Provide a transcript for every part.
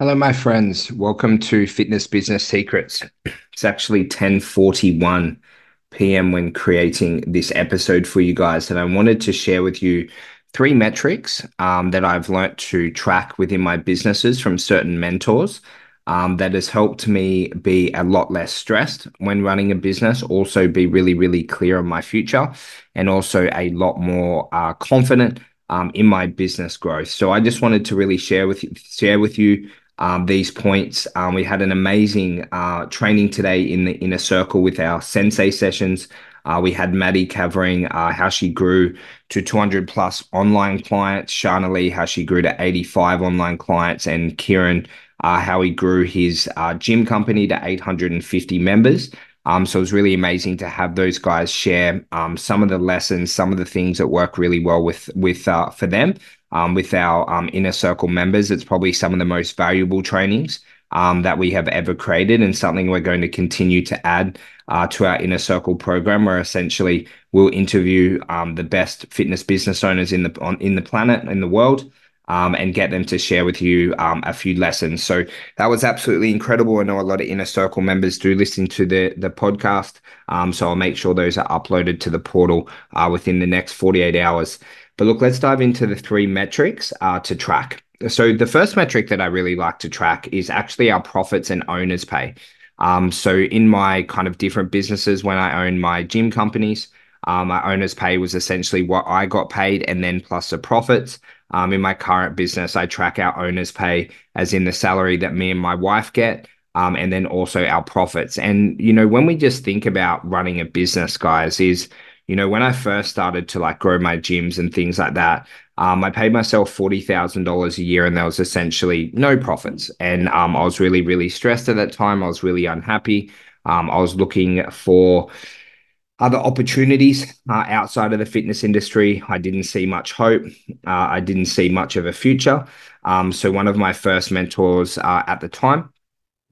Hello, my friends. Welcome to Fitness Business Secrets. It's actually 10:41 p.m. when creating this episode for you guys, and I wanted to share with you three metrics um, that I've learnt to track within my businesses from certain mentors. Um, that has helped me be a lot less stressed when running a business, also be really, really clear on my future, and also a lot more uh, confident um, in my business growth. So I just wanted to really share with you, share with you um, these points. Um, we had an amazing uh, training today in the inner circle with our sensei sessions. Uh, we had Maddie covering uh, how she grew to 200 plus online clients, Shana Lee, how she grew to 85 online clients, and Kieran, uh, how he grew his uh, gym company to 850 members. Um, so it was really amazing to have those guys share um, some of the lessons, some of the things that work really well with with uh, for them, um, with our um, inner circle members. It's probably some of the most valuable trainings um, that we have ever created and something we're going to continue to add uh, to our inner circle program where essentially we'll interview um, the best fitness business owners in the on, in the planet in the world um, and get them to share with you um, a few lessons. So that was absolutely incredible. I know a lot of inner circle members do listen to the the podcast, um, so I'll make sure those are uploaded to the portal uh, within the next 48 hours. But look, let's dive into the three metrics uh, to track. So the first metric that I really like to track is actually our profits and owners pay. Um, so in my kind of different businesses, when I own my gym companies, um, my owner's pay was essentially what I got paid and then plus the profits. Um, in my current business, I track our owner's pay as in the salary that me and my wife get. Um, and then also our profits. And, you know, when we just think about running a business, guys, is you know, when I first started to like grow my gyms and things like that, um, I paid myself forty thousand dollars a year, and there was essentially no profits. And um, I was really, really stressed at that time. I was really unhappy. Um, I was looking for other opportunities uh, outside of the fitness industry. I didn't see much hope. Uh, I didn't see much of a future. Um, so one of my first mentors uh, at the time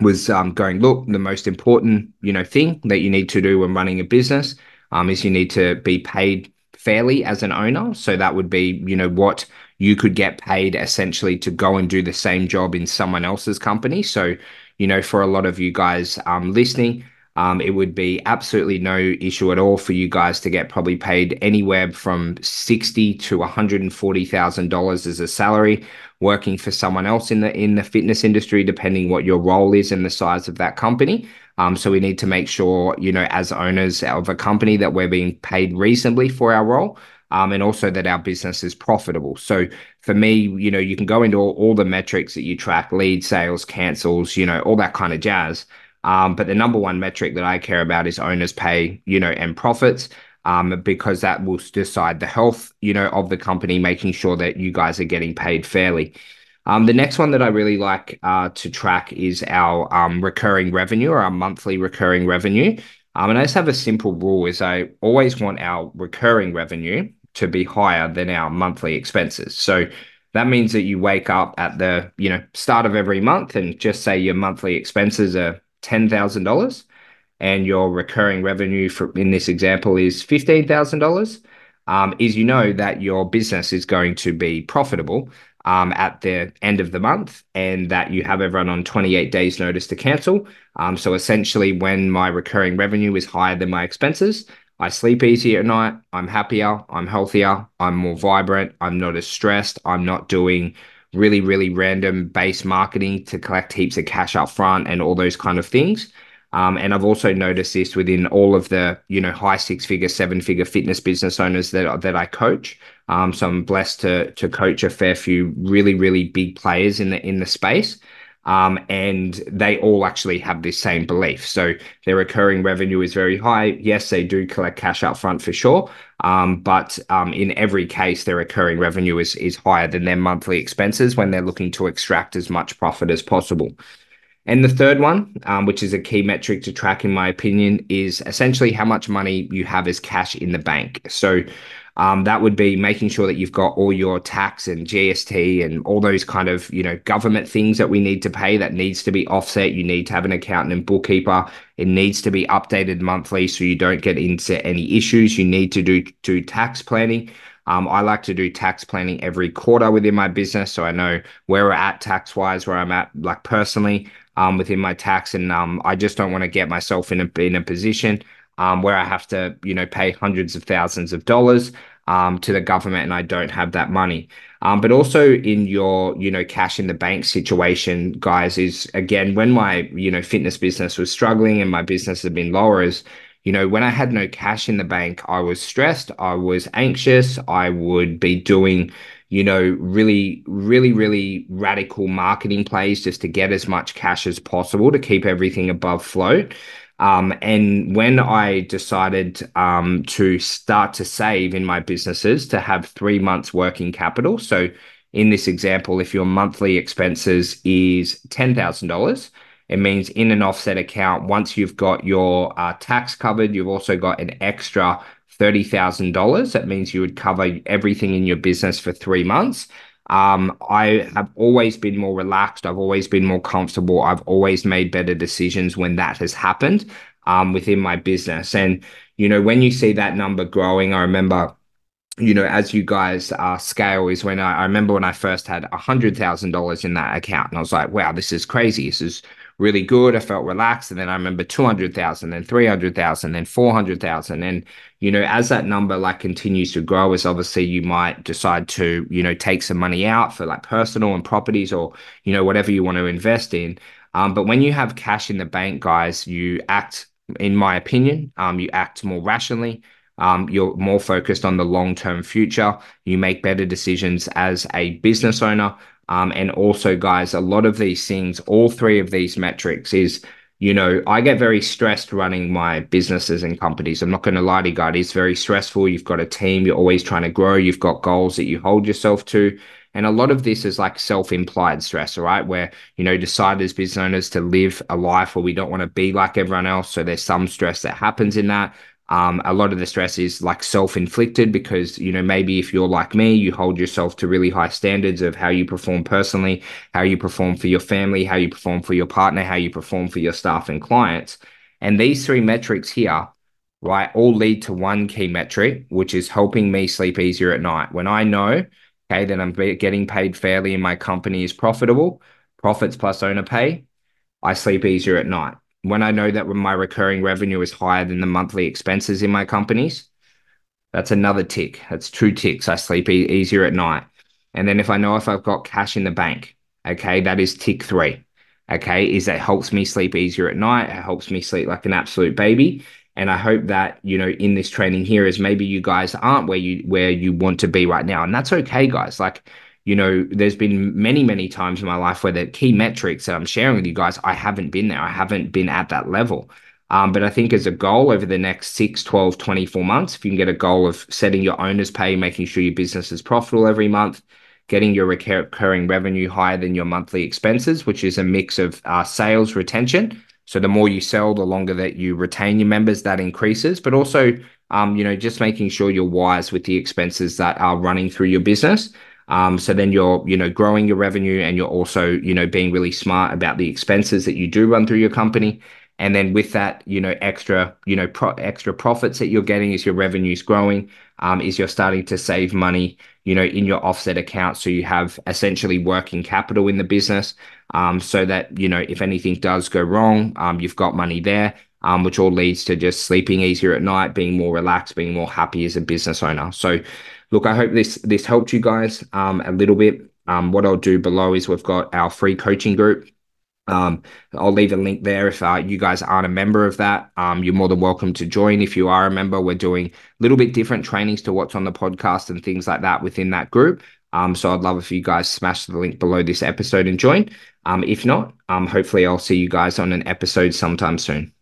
was um, going, look, the most important, you know, thing that you need to do when running a business um, is you need to be paid fairly as an owner. So that would be, you know, what you could get paid essentially to go and do the same job in someone else's company. So, you know, for a lot of you guys um, listening, um, it would be absolutely no issue at all for you guys to get probably paid anywhere from sixty to one hundred and forty thousand dollars as a salary working for someone else in the in the fitness industry, depending what your role is and the size of that company. Um, so we need to make sure, you know, as owners of a company that we're being paid reasonably for our role. Um, and also that our business is profitable. So for me, you know, you can go into all, all the metrics that you track, lead sales, cancels, you know, all that kind of jazz. Um, but the number one metric that I care about is owners pay, you know, and profits. Um, because that will decide the health, you know, of the company, making sure that you guys are getting paid fairly. Um, the next one that I really like uh, to track is our um, recurring revenue or our monthly recurring revenue. Um, and I just have a simple rule is I always want our recurring revenue to be higher than our monthly expenses. So that means that you wake up at the you know start of every month and just say your monthly expenses are ten thousand dollars, and your recurring revenue for in this example is fifteen thousand dollars. Um, is you know that your business is going to be profitable um, at the end of the month and that you have everyone on 28 days notice to cancel. Um, so essentially when my recurring revenue is higher than my expenses, I sleep easier at night, I'm happier, I'm healthier, I'm more vibrant, I'm not as stressed, I'm not doing really, really random base marketing to collect heaps of cash up front and all those kind of things. Um, and I've also noticed this within all of the, you know, high six figure, seven figure fitness business owners that, that I coach. Um, so I'm blessed to to coach a fair few really really big players in the in the space. Um, and they all actually have this same belief. So their recurring revenue is very high. Yes, they do collect cash up front for sure, um, but um, in every case, their recurring revenue is is higher than their monthly expenses when they're looking to extract as much profit as possible. And the third one, um, which is a key metric to track, in my opinion, is essentially how much money you have as cash in the bank. So um, that would be making sure that you've got all your tax and GST and all those kind of you know government things that we need to pay that needs to be offset. You need to have an accountant and bookkeeper. It needs to be updated monthly so you don't get into any issues. You need to do do tax planning. Um, I like to do tax planning every quarter within my business, so I know where we're at tax wise, where I'm at like personally um, within my tax, and um, I just don't want to get myself in a in a position um, where I have to you know pay hundreds of thousands of dollars um, to the government, and I don't have that money. Um, but also in your, you know, cash in the bank situation, guys, is again when my, you know, fitness business was struggling and my business had been lower, is you know, when I had no cash in the bank, I was stressed, I was anxious, I would be doing, you know, really, really, really radical marketing plays just to get as much cash as possible to keep everything above float. Um, and when I decided um, to start to save in my businesses to have three months working capital. So in this example, if your monthly expenses is $10,000, it means in an offset account, once you've got your uh, tax covered, you've also got an extra $30,000. That means you would cover everything in your business for three months. Um, I have always been more relaxed. I've always been more comfortable. I've always made better decisions when that has happened um, within my business. And, you know, when you see that number growing, I remember you know, as you guys uh, scale is when I, I remember when I first had a hundred thousand dollars in that account, and I was like, "Wow, this is crazy. This is really good. I felt relaxed. And then I remember 200,000, then 300,000, then 400,000. And, you know, as that number like continues to grow, is obviously you might decide to, you know, take some money out for like personal and properties or, you know, whatever you want to invest in. Um, but when you have cash in the bank, guys, you act, in my opinion, um, you act more rationally. Um, you're more focused on the long term future. You make better decisions as a business owner. Um, and also, guys, a lot of these things, all three of these metrics is, you know, I get very stressed running my businesses and companies. I'm not going to lie to you guys, it's very stressful. You've got a team, you're always trying to grow, you've got goals that you hold yourself to. And a lot of this is like self implied stress, all right? Where, you know, decide as business owners to live a life where we don't want to be like everyone else. So there's some stress that happens in that. Um, a lot of the stress is like self-inflicted because you know maybe if you're like me, you hold yourself to really high standards of how you perform personally, how you perform for your family, how you perform for your partner, how you perform for your staff and clients. And these three metrics here, right, all lead to one key metric, which is helping me sleep easier at night. When I know, okay, that I'm getting paid fairly and my company is profitable, profits plus owner pay, I sleep easier at night when I know that when my recurring revenue is higher than the monthly expenses in my companies, that's another tick. That's two ticks. I sleep e- easier at night. And then if I know if I've got cash in the bank, okay, that is tick three. Okay, is that helps me sleep easier at night. It helps me sleep like an absolute baby. And I hope that, you know, in this training here is maybe you guys aren't where you where you want to be right now. And that's okay, guys. Like you know, there's been many, many times in my life where the key metrics that I'm sharing with you guys, I haven't been there. I haven't been at that level. Um, but I think as a goal over the next 6, 12, 24 months, if you can get a goal of setting your owner's pay, making sure your business is profitable every month, getting your recurring revenue higher than your monthly expenses, which is a mix of uh, sales retention. So the more you sell, the longer that you retain your members, that increases. But also, um, you know, just making sure you're wise with the expenses that are running through your business. Um, so then you're, you know, growing your revenue and you're also, you know, being really smart about the expenses that you do run through your company. And then with that, you know, extra, you know, pro- extra profits that you're getting as your revenue's growing, um, is you're starting to save money, you know, in your offset account. So you have essentially working capital in the business, um, so that you know if anything does go wrong, um, you've got money there. Um, which all leads to just sleeping easier at night, being more relaxed, being more happy as a business owner. So look, I hope this this helped you guys um, a little bit. Um, what I'll do below is we've got our free coaching group. Um, I'll leave a link there if uh, you guys aren't a member of that. Um, you're more than welcome to join. If you are a member, we're doing a little bit different trainings to what's on the podcast and things like that within that group. Um, so I'd love if you guys smash the link below this episode and join. Um, if not, um, hopefully I'll see you guys on an episode sometime soon.